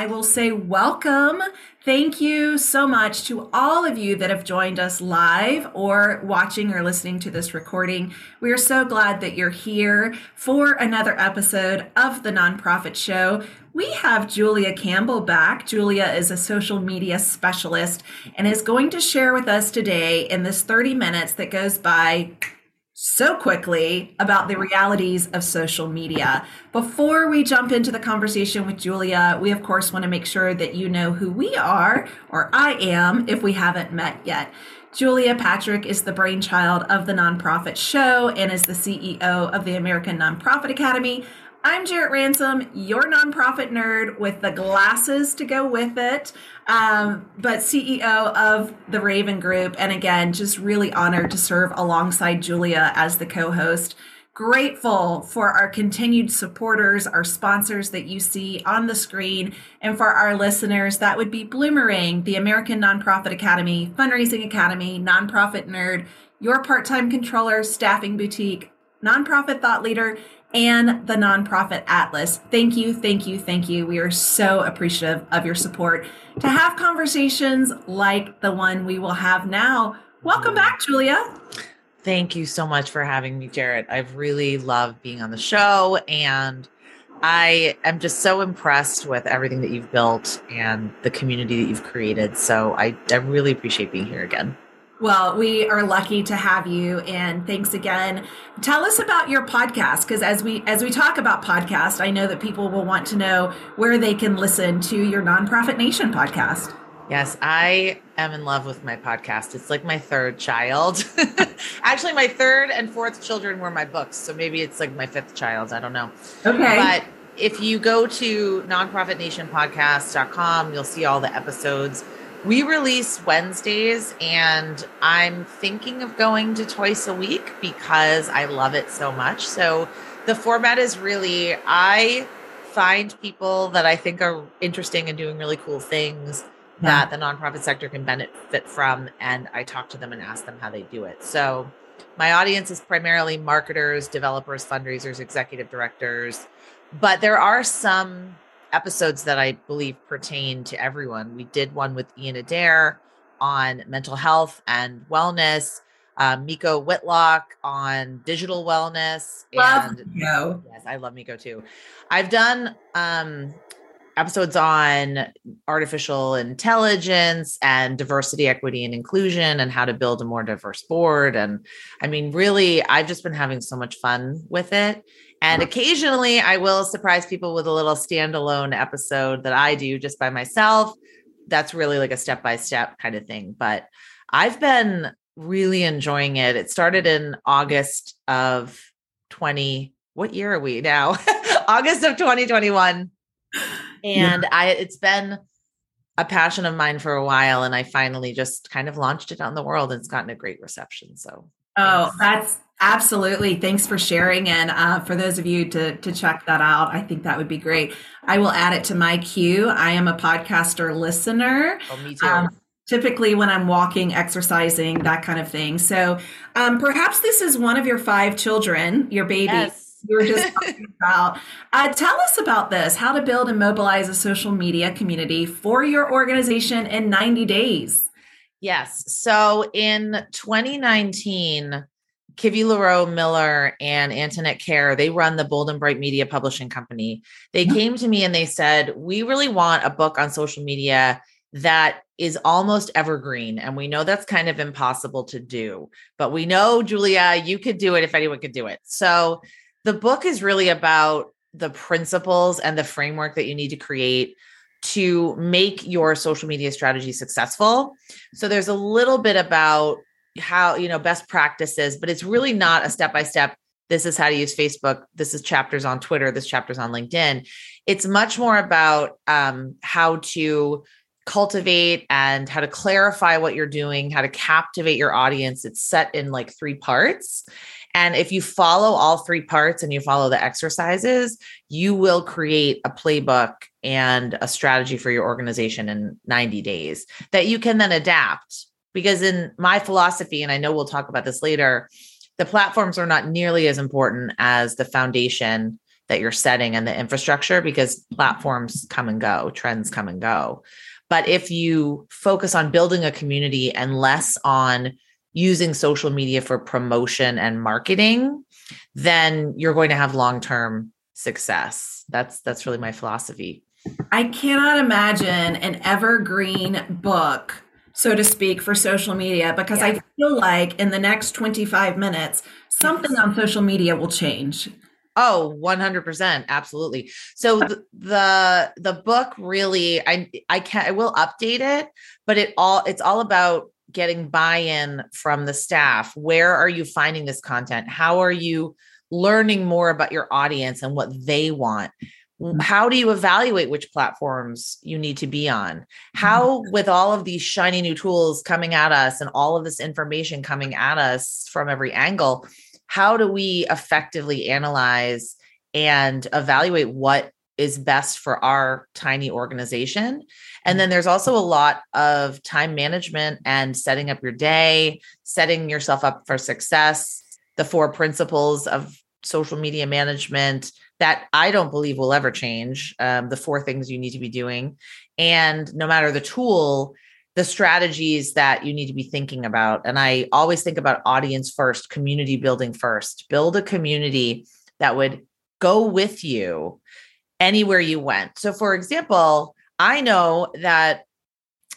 I will say welcome. Thank you so much to all of you that have joined us live or watching or listening to this recording. We are so glad that you're here for another episode of the Nonprofit Show. We have Julia Campbell back. Julia is a social media specialist and is going to share with us today in this 30 minutes that goes by so quickly about the realities of social media. Before we jump into the conversation with Julia, we of course want to make sure that you know who we are, or I am, if we haven't met yet. Julia Patrick is the brainchild of the Nonprofit Show and is the CEO of the American Nonprofit Academy, I'm Jarrett Ransom, your nonprofit nerd with the glasses to go with it, um, but CEO of the Raven Group. And again, just really honored to serve alongside Julia as the co host. Grateful for our continued supporters, our sponsors that you see on the screen, and for our listeners, that would be Bloomerang, the American Nonprofit Academy, Fundraising Academy, Nonprofit Nerd, Your Part Time Controller, Staffing Boutique, Nonprofit Thought Leader, and the nonprofit Atlas. Thank you, thank you, thank you. We are so appreciative of your support to have conversations like the one we will have now. Welcome back, Julia. Thank you so much for having me, Jarrett. I've really loved being on the show and I am just so impressed with everything that you've built and the community that you've created. So I, I really appreciate being here again. Well, we are lucky to have you and thanks again. Tell us about your podcast because as we as we talk about podcast, I know that people will want to know where they can listen to your Nonprofit Nation podcast. Yes, I am in love with my podcast. It's like my third child. Actually, my third and fourth children were my books, so maybe it's like my fifth child, I don't know. Okay. But if you go to nonprofitnationpodcast.com, you'll see all the episodes we release Wednesdays, and I'm thinking of going to twice a week because I love it so much. So the format is really I find people that I think are interesting and doing really cool things yeah. that the nonprofit sector can benefit from, and I talk to them and ask them how they do it. So my audience is primarily marketers, developers, fundraisers, executive directors, but there are some episodes that I believe pertain to everyone. We did one with Ian Adair on mental health and wellness. Um, Meico Whitlock on digital wellness. Love and Meico. Yes, I love Meico too. I've done um, episodes on artificial intelligence and diversity, equity, and inclusion, and how to build a more diverse board. And I mean, really, I've just been having so much fun with it. And occasionally I will surprise people with a little standalone episode that I do just by myself. That's really like a step by step kind of thing. But I've been really enjoying it. It started in August of 20. What year are we now? August of 2021. And yeah. I it's been a passion of mine for a while and I finally just kind of launched it on the world and it's gotten a great reception. So Oh, that's Absolutely. Thanks for sharing. And uh, for those of you to, to check that out, I think that would be great. I will add it to my queue. I am a podcaster listener. Oh, me too. Um, typically when I'm walking, exercising, that kind of thing. So um, perhaps this is one of your five children, your baby. Yes. You were just talking about. Uh, tell us about this how to build and mobilize a social media community for your organization in 90 days. Yes. So in 2019, Kivi Leroux Miller and Antoinette Kerr, they run the Bold and Bright Media Publishing Company. They mm-hmm. came to me and they said, We really want a book on social media that is almost evergreen. And we know that's kind of impossible to do. But we know, Julia, you could do it if anyone could do it. So the book is really about the principles and the framework that you need to create to make your social media strategy successful. So there's a little bit about how you know best practices but it's really not a step by step this is how to use facebook this is chapters on twitter this chapters on linkedin. It's much more about um, how to cultivate and how to clarify what you're doing how to captivate your audience. It's set in like three parts. And if you follow all three parts and you follow the exercises you will create a playbook and a strategy for your organization in 90 days that you can then adapt because in my philosophy and i know we'll talk about this later the platforms are not nearly as important as the foundation that you're setting and the infrastructure because platforms come and go, trends come and go. But if you focus on building a community and less on using social media for promotion and marketing, then you're going to have long-term success. That's that's really my philosophy. I cannot imagine an evergreen book, so to speak, for social media because yeah. I feel like in the next 25 minutes, something on social media will change. Oh, 100%. Absolutely. So the, the the book really I I can I will update it, but it all it's all about getting buy-in from the staff. Where are you finding this content? How are you learning more about your audience and what they want? Mm. How do you evaluate which platforms you need to be on? How, mm-hmm. with all of these shiny new tools coming at us and all of this information coming at us from every angle, how do we effectively analyze and evaluate what is best for our tiny organization. And then there's also a lot of time management and setting up your day, setting yourself up for success, the four principles of social media management that I don't believe will ever change. Um, the four things you need to be doing. And no matter the tool, the strategies that you need to be thinking about. And I always think about audience first, community building first. Build a community that would go with you anywhere you went. So, for example, I know that,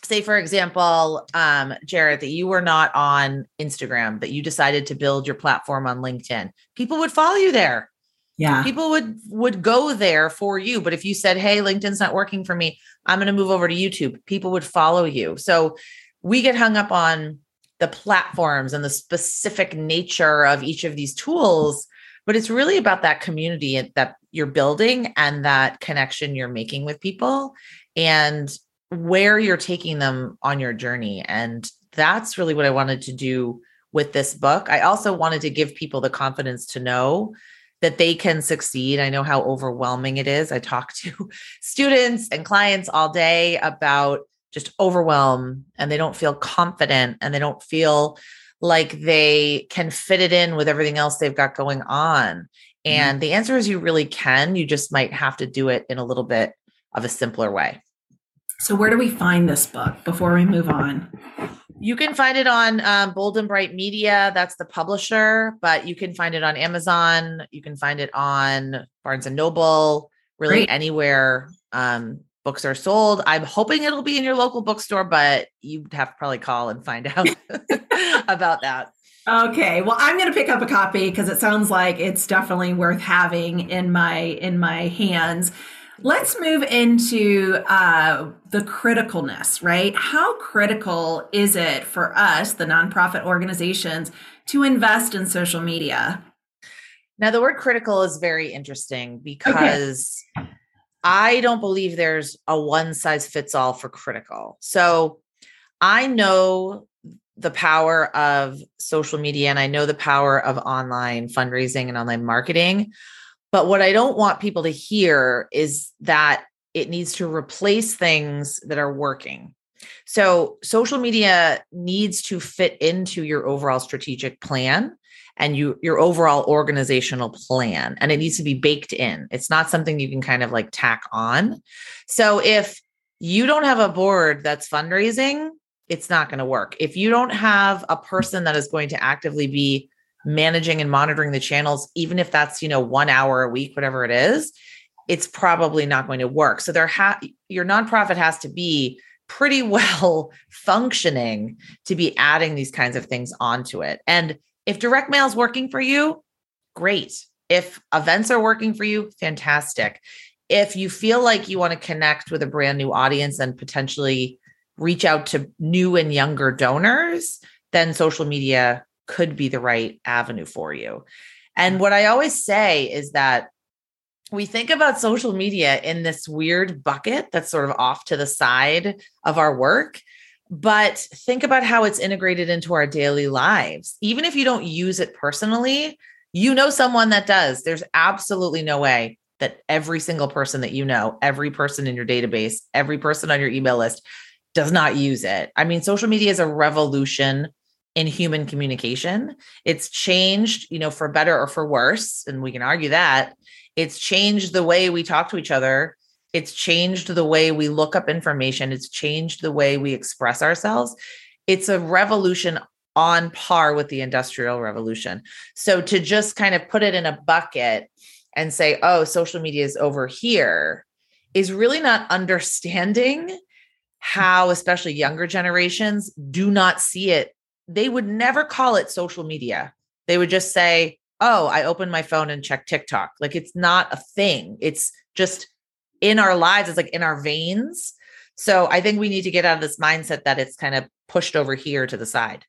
say, for example, um, Jarrett, that you were not on Instagram, that you decided to build your platform on LinkedIn, people would follow you there. Yeah. People would would go there for you. But if you said, Hey, LinkedIn's not working for me, I'm going to move over to YouTube, people would follow you. So we get hung up on the platforms and the specific nature of each of these tools, but it's really about that community that you're building and that connection you're making with people and where you're taking them on your journey. And that's really what I wanted to do with this book. I also wanted to give people the confidence to know that they can succeed. I know how overwhelming it is. I talk to students and clients all day about just overwhelm and they don't feel confident and they don't feel like they can fit it in with everything else they've got going on. Mm-hmm. And mm-hmm. the answer is you really can. You just might have to do it in a little bit of a simpler way. So, where do we find this book before we move on? You can find it on um, Bold and Bright Media. That's the publisher, but you can find it on Amazon. You can find it on Barnes and Noble, really Great. anywhere um, books are sold. I'm hoping it'll be in your local bookstore, but you'd have to probably call and find out about that. Okay, well, I'm going to pick up a copy because it sounds like it's definitely worth having in my in my hands. Let's move into uh, the criticalness, right? How critical is it for us, the nonprofit organizations, to invest in social media? Now, the word critical is very interesting because okay. I don't believe there's a one size fits all for critical. So I know the power of social media and I know the power of online fundraising and online marketing. But what I don't want people to hear is that it needs to replace things that are working. So, social media needs to fit into your overall strategic plan and you your overall organizational plan and it needs to be baked in. It's not something you can kind of like tack on. So, if you don't have a board that's fundraising, it's not going to work. If you don't have a person that is going to actively be managing and monitoring the channels, even if that's, you know, one hour a week, whatever it is, it's probably not going to work. So there ha- your nonprofit has to be pretty well functioning to be adding these kinds of things onto it. And if direct mail is working for you, great. If events are working for you, fantastic. If you feel like you want to connect with a brand new audience and potentially reach out to new and younger donors, then social media could be the right avenue for you. And mm. what I always say is that we think about social media in this weird bucket that's sort of off to the side of our work. But think about how it's integrated into our daily lives. Even if you don't use it personally, you know someone that does. There's absolutely no way that every single person that you know, every person in your database, every person on your email list does not use it. I mean, social media is a revolution in human communication. It's changed, you know, for better or for worse, and we can argue that. It's changed the way we talk to each other. It's changed the way we look up information. It's changed the way we express ourselves. It's a revolution on par with the industrial revolution. So to just kind of put it in a bucket and say, oh, social media is over here is really not understanding how, especially younger generations, do not see it. They would never call it social media. They would just say, oh, I opened my phone and checked TikTok. Like it's not a thing. It's just in our lives, it's like in our veins. So I think we need to get out of this mindset that it's kind of pushed over here to the side.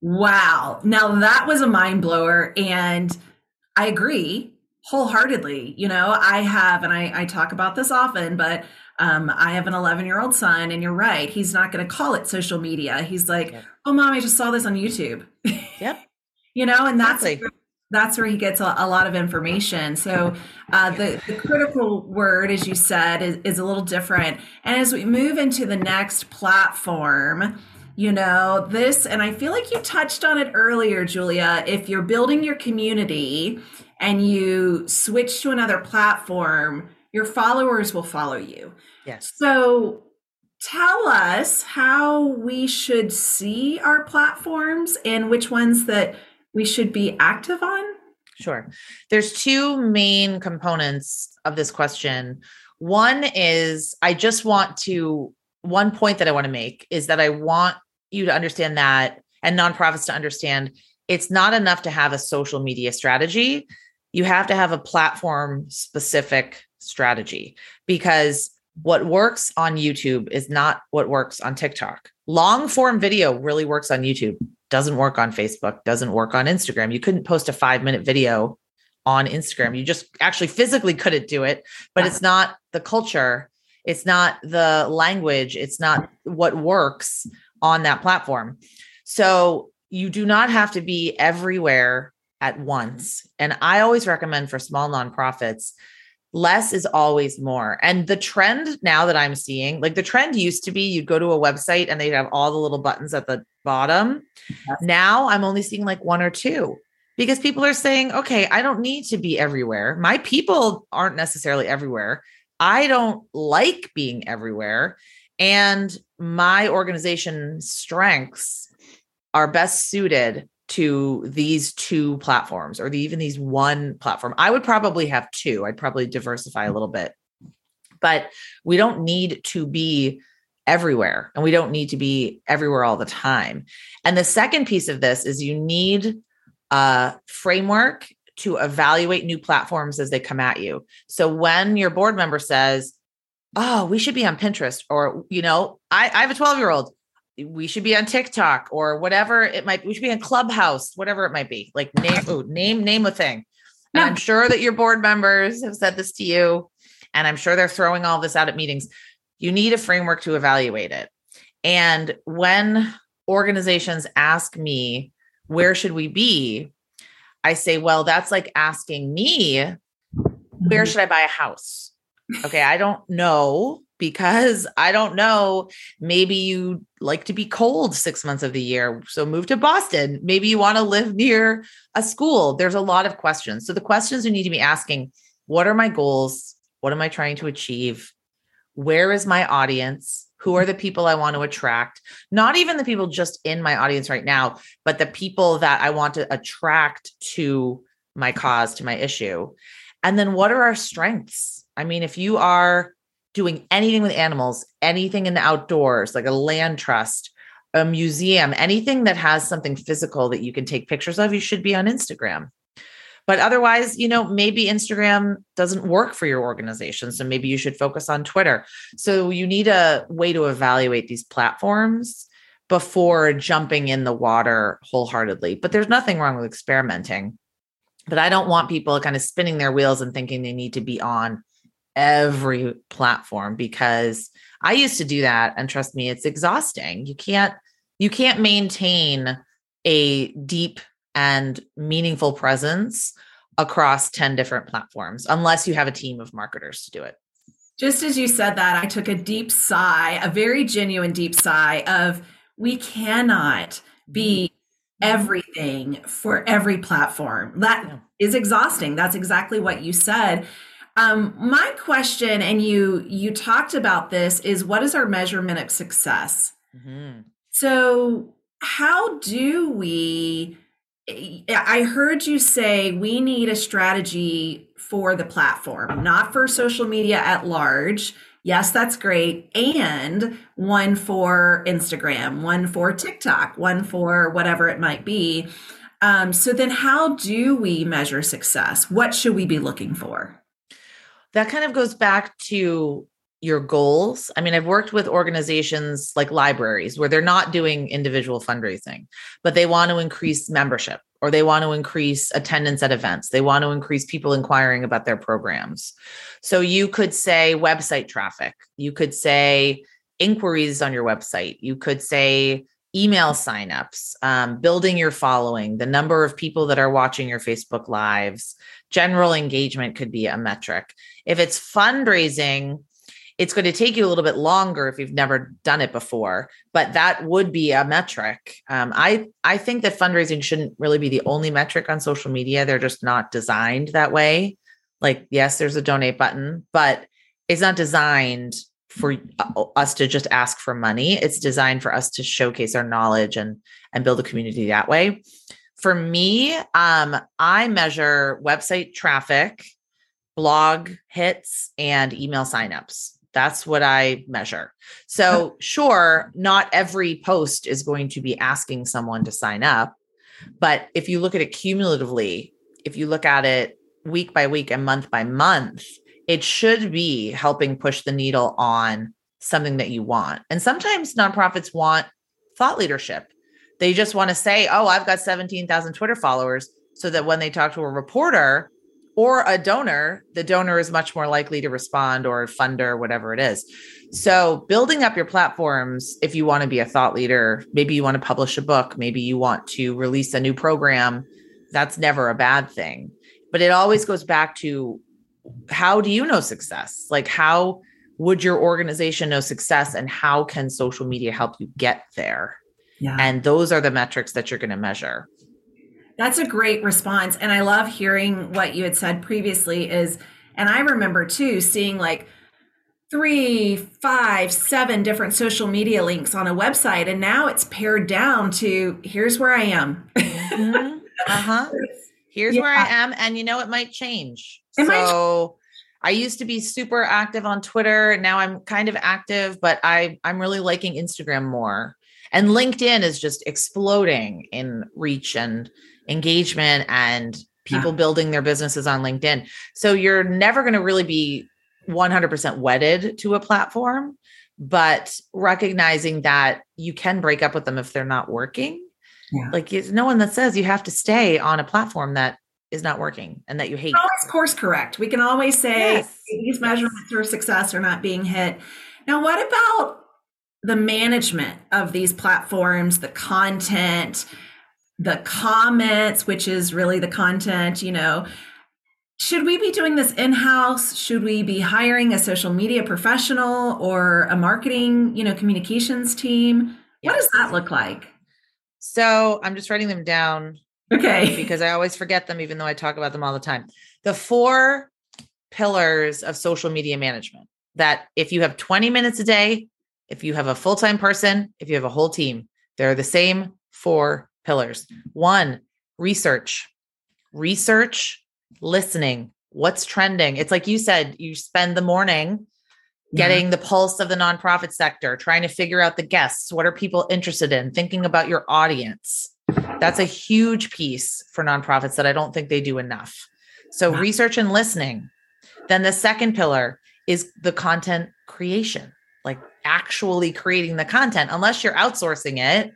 Wow. Now that was a mind blower. And I agree wholeheartedly. You know, I have, and I, I talk about this often, but um, I have an 11 year old son, and you're right. He's not going to call it social media. He's like, yep. oh, mom, I just saw this on YouTube. Yep. you know, and that's exactly. that's where he gets a, a lot of information. So uh, the, the critical word, as you said, is, is a little different. And as we move into the next platform, you know, this, and I feel like you touched on it earlier, Julia. If you're building your community and you switch to another platform, your followers will follow you. Yes. So tell us how we should see our platforms and which ones that we should be active on. Sure. There's two main components of this question. One is I just want to one point that I want to make is that I want you to understand that and nonprofits to understand it's not enough to have a social media strategy. You have to have a platform specific strategy because what works on YouTube is not what works on TikTok. Long form video really works on YouTube, doesn't work on Facebook, doesn't work on Instagram. You couldn't post a five minute video on Instagram. You just actually physically couldn't do it, but it's uh-huh. not the culture, it's not the language, it's not what works on that platform. So you do not have to be everywhere at once. And I always recommend for small nonprofits, less is always more. And the trend now that I'm seeing, like the trend used to be you'd go to a website and they'd have all the little buttons at the bottom. Yes. Now I'm only seeing like one or two because people are saying, okay, I don't need to be everywhere. My people aren't necessarily everywhere. I don't like being everywhere. And my organization strengths are best suited to these two platforms or the, even these one platform. I would probably have two. I'd probably diversify a little bit. But we don't need to be everywhere and we don't need to be everywhere all the time. And the second piece of this is you need a framework to evaluate new platforms as they come at you. So when your board member says, oh, we should be on Pinterest, or, you know, I, I have a 12 year old. We should be on TikTok or whatever it might be. We should be on Clubhouse, whatever it might be. Like name, ooh, name, name a thing. I'm sure that your board members have said this to you, and I'm sure they're throwing all this out at meetings. You need a framework to evaluate it. And when organizations ask me, where should we be? I say, well, that's like asking me, where mm-hmm. should I buy a house? Okay, I don't know because I don't know. Maybe you like to be cold six months of the year. So move to Boston. Maybe you want to live near a school. There's a lot of questions. So the questions you need to be asking what are my goals? What am I trying to achieve? Where is my audience? Who are the people I want to attract? Not even the people just in my audience right now, but the people that I want to attract to my cause, to my issue. And then what are our strengths? I mean, if you are doing anything with animals, anything in the outdoors, like a land trust, a museum, anything that has something physical that you can take pictures of, you should be on Instagram. But otherwise, you know, maybe Instagram doesn't work for your organization. So maybe you should focus on Twitter. So you need a way to evaluate these platforms before jumping in the water wholeheartedly. But there's nothing wrong with experimenting. But I don't want people kind of spinning their wheels and thinking they need to be on every platform because I used to do that and trust me it's exhausting. You can't you can't maintain a deep and meaningful presence across 10 different platforms unless you have a team of marketers to do it. Just as you said that, I took a deep sigh, a very genuine deep sigh of we cannot be mm-hmm. Mm-hmm. everything for every platform. That is exhausting. That's exactly what you said. Um, my question, and you you talked about this, is what is our measurement of success? Mm-hmm. So, how do we? I heard you say we need a strategy for the platform, not for social media at large. Yes, that's great. And one for Instagram, one for TikTok, one for whatever it might be. Um, so then, how do we measure success? What should we be looking for? That kind of goes back to your goals. I mean, I've worked with organizations like libraries where they're not doing individual fundraising, but they want to increase membership or they want to increase attendance at events. They want to increase people inquiring about their programs. So you could say website traffic. You could say inquiries on your website. You could say email signups, um, building your following, the number of people that are watching your Facebook lives, general engagement could be a metric. If it's fundraising, it's going to take you a little bit longer if you've never done it before, but that would be a metric. Um, I I think that fundraising shouldn't really be the only metric on social media. They're just not designed that way. Like, yes, there's a donate button, but it's not designed for uh, us to just ask for money. It's designed for us to showcase our knowledge and and build a community that way. For me, um, I measure website traffic, blog hits, and email signups. That's what I measure. So, sure, not every post is going to be asking someone to sign up. But if you look at it cumulatively, if you look at it week by week and month by month, it should be helping push the needle on something that you want. And sometimes nonprofits want thought leadership. They just want to say, oh, I've got 17,000 Twitter followers so that when they talk to a reporter, or a donor, the donor is much more likely to respond or funder, whatever it is. So, building up your platforms, if you want to be a thought leader, maybe you want to publish a book, maybe you want to release a new program, that's never a bad thing. But it always goes back to how do you know success? Like, how would your organization know success, and how can social media help you get there? Yeah. And those are the metrics that you're going to measure. That's a great response. And I love hearing what you had said previously is, and I remember too seeing like three, five, seven different social media links on a website. And now it's pared down to here's where I am. mm-hmm. Uh-huh. Here's yeah. where I am. And you know, it might change. It so might I used to be super active on Twitter. Now I'm kind of active, but I I'm really liking Instagram more. And LinkedIn is just exploding in reach and engagement and ah. people yeah. building their businesses on LinkedIn. So you're never going to really be 100% wedded to a platform, but recognizing that you can break up with them if they're not working. Yeah. Like there's no one that says you have to stay on a platform that is not working and that you hate. Always course correct. We can always say yes. these measurements yes. success are not being hit. Now, what about the management of these platforms, the content? the comments, which is really the content, you know. Should we be doing this in house? Should we be hiring a social media professional or a marketing, you know, communications team? Yes. What does that look like? So I'm just writing them down. Okay. Because I always forget them, even though I talk about them all the time. The four pillars of social media management that if you have 20 minutes a day, if you have a full time person, if you have a whole team, they're the same four pillars. One, research, research, listening. What's trending? It's like you said, you spend the morning mm-hmm. getting the pulse of the nonprofit sector, trying to figure out the guests. What are people interested in? Thinking about your audience. That's a huge piece for nonprofits that I don't think they do enough. So, research and listening. Then the second pillar is the content creation, like actually creating the content, unless you're outsourcing it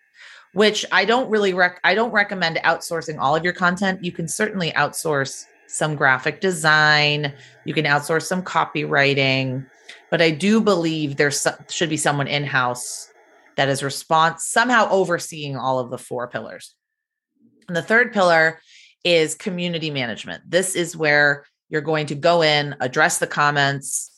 which I don't really rec I don't recommend outsourcing all of your content. You can certainly outsource some graphic design, you can outsource some copywriting, but I do believe there should be someone in-house that is response somehow overseeing all of the four pillars. And the third pillar is community management. This is where you're going to go in, address the comments,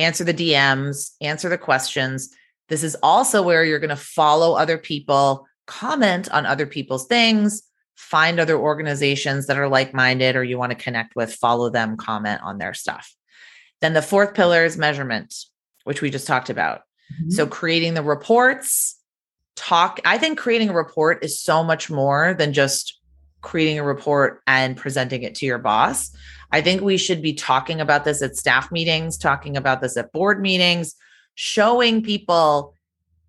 answer the DMs, answer the questions. This is also where you're going to follow other people, comment on other people's things, find other organizations that are like minded or you want to connect with, follow them, comment on their stuff. Then the fourth pillar is measurement, which we just talked about. Mm-hmm. So creating the reports, talk. I think creating a report is so much more than just creating a report and presenting it to your boss. I think we should be talking about this at staff meetings, talking about this at board meetings, showing people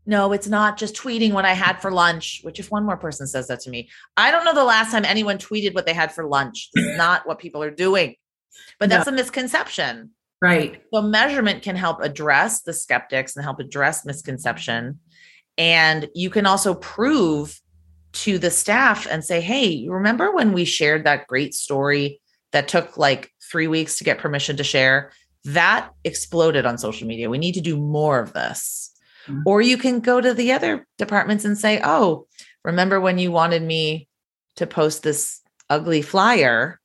no, it's not just tweeting what I had for lunch, which if one more person says that to me, I don't know the last time anyone tweeted what they had for lunch. It's not what people are doing. But that's no. a misconception. Right. So measurement can help address the skeptics and help address misconception. And you can also prove to the staff and say, hey, you remember when we shared that great story that took like three weeks to get permission to share? That exploded on social media. We need to do more of this. Mm-hmm. Or you can go to the other departments and say, oh, remember when you wanted me to post this ugly flyer?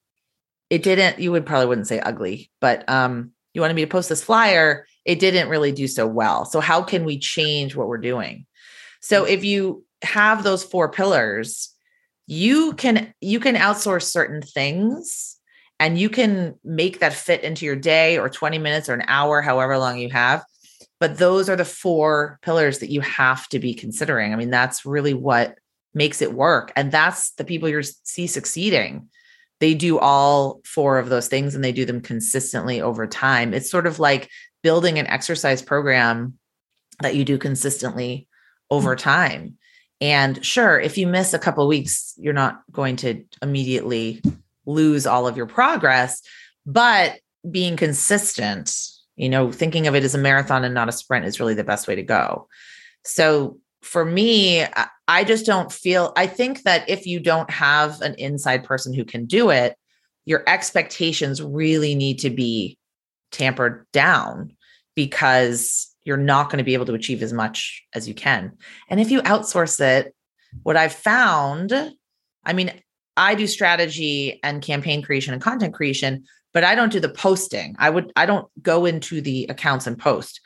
It didn't, you would probably wouldn't say ugly, but um, you wanted me to post this flyer. It didn't really do so well. So, how can we change what we're doing? So, if you have those four pillars, you can you can outsource certain things and you can make that fit into your day or 20 minutes or an hour however long you have. But those are the four pillars that you have to be considering. I mean that's really what makes it work. And that's the people you see succeeding. They do all four of those things and they do them consistently over time. It's sort of like building an exercise program that you do consistently over mm-hmm. time and sure if you miss a couple weeks you're not going to immediately lose all of your progress but being consistent you know, thinking of it as a marathon and not a sprint is really the best way to go. So for me, I just don't feel, I think that if you don't have an inside person who can do it, your expectations really need to be tampered down because you're not going to be able to achieve as much as you can. And if you outsource it, what I've found, I mean, I do strategy and campaign creation and content creation, but I don't do the posting. I would I don't go into the accounts and post.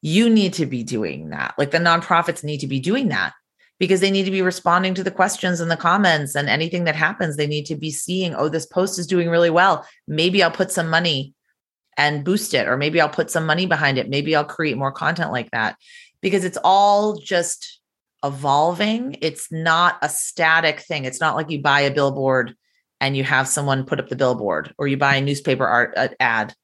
You need to be doing that. Like the nonprofits need to be doing that because they need to be responding to the questions and the comments and anything that happens. They need to be seeing, oh, this post is doing really well. Maybe I'll put some money and boost it, or maybe I'll put some money behind it. Maybe I'll create more content like that because it's all just evolving. It's not a static thing. It's not like you buy a billboard and you have someone put up the billboard or you buy a newspaper art uh, ad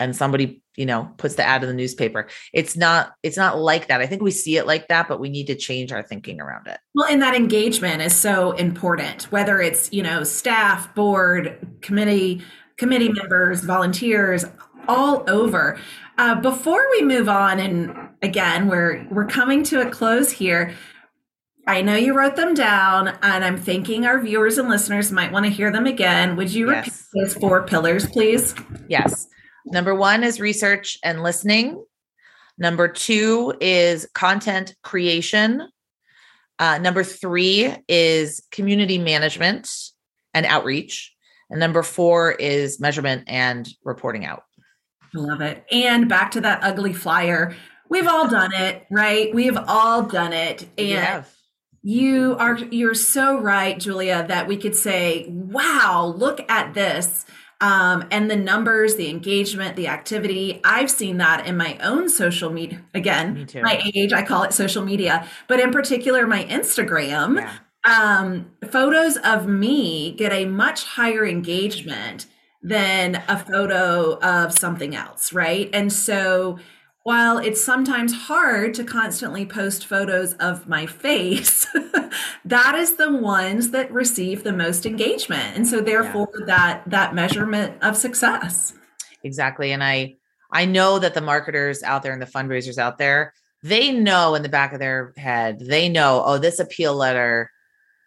and somebody you know puts the ad in the newspaper it's not it's not like that i think we see it like that but we need to change our thinking around it well and that engagement is so important whether it's you know staff board committee committee members volunteers all over uh, before we move on and again we're we're coming to a close here I know you wrote them down, and I'm thinking our viewers and listeners might want to hear them again. Would you yes. repeat those four pillars, please? Yes. Number one is research and listening. Number two is content creation. Uh, number three is community management and outreach. And number four is measurement and reporting out. I love it. And back to that ugly flyer. We've all done it, right? We've all done it. And you are you're so right, Julia, that we could say, wow, look at this. Um, and the numbers, the engagement, the activity. I've seen that in my own social media. Again, Me my age, I call it social media, but in particular, my Instagram. Yeah. Um, photos of me get a much higher engagement than a photo of something else, right? And so while it's sometimes hard to constantly post photos of my face, that is the ones that receive the most engagement. And so therefore yeah. that that measurement of success. Exactly. And I I know that the marketers out there and the fundraisers out there, they know in the back of their head, they know, oh, this appeal letter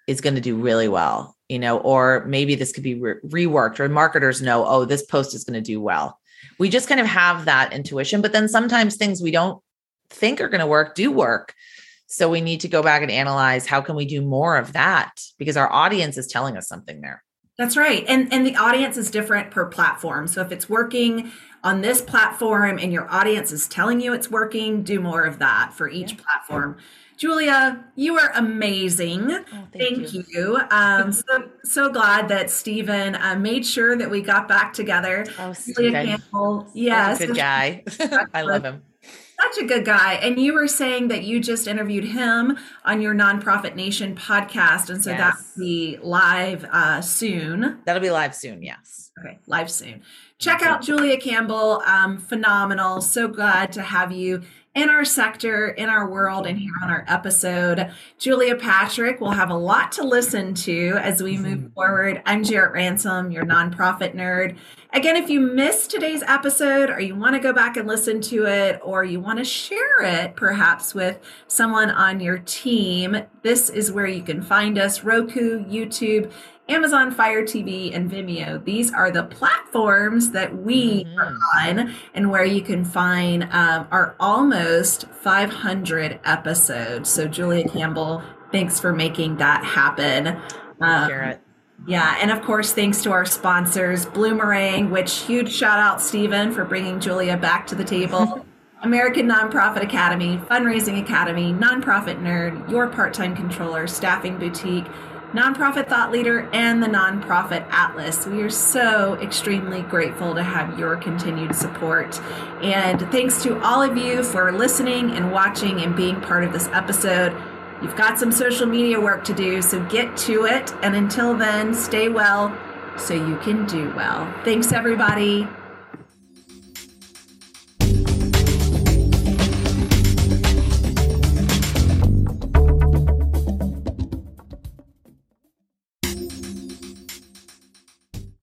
is going to do really well, you know, or maybe this could be re- reworked or marketers know, oh, this post is going to do well. We just kind of have that intuition but then sometimes things we don't think are going to work do work. So we need to go back and analyze how can we do more of that because our audience is telling us something there. That's right. And and the audience is different per platform. So if it's working on this platform and your audience is telling you it's working do more of that for each yeah. platform Julia, you are amazing. Oh, thank, thank, you. you. Um, so so glad that Stephen uh, made sure that we got back together. Oh, Stephen. Campbell, yes, good guy. I love him. Such a good guy. And you were saying that you just interviewed him on your Nonprofit Nation podcast. And so yes. that will be live uh, soon. That'll be live soon, yes. Okay, live soon. Check out Julia Campbell. Um, phenomenal. So glad to have you in our sector, in our world, and here on our episode. Julia Patrick will have a lot to listen to as we move mm-hmm. forward. I'm Jarrett Ransom, your nonprofit nerd. Again, if you missed today's episode or you want to go back and listen to it or you want to share it perhaps with someone on your team, this is where you can find us Roku, YouTube, Amazon Fire TV, and Vimeo. These are the platforms that we mm-hmm. are on and where you can find um, our almost 500 episodes. So, Julia Campbell, thanks for making that happen. Um, yeah, and of course, thanks to our sponsors, Bloomerang, which huge shout out, Stephen, for bringing Julia back to the table. American Nonprofit Academy, Fundraising Academy, Nonprofit Nerd, Your Part Time Controller, Staffing Boutique, Nonprofit Thought Leader, and the Nonprofit Atlas. We are so extremely grateful to have your continued support. And thanks to all of you for listening and watching and being part of this episode. You've got some social media work to do, so get to it. And until then, stay well so you can do well. Thanks, everybody.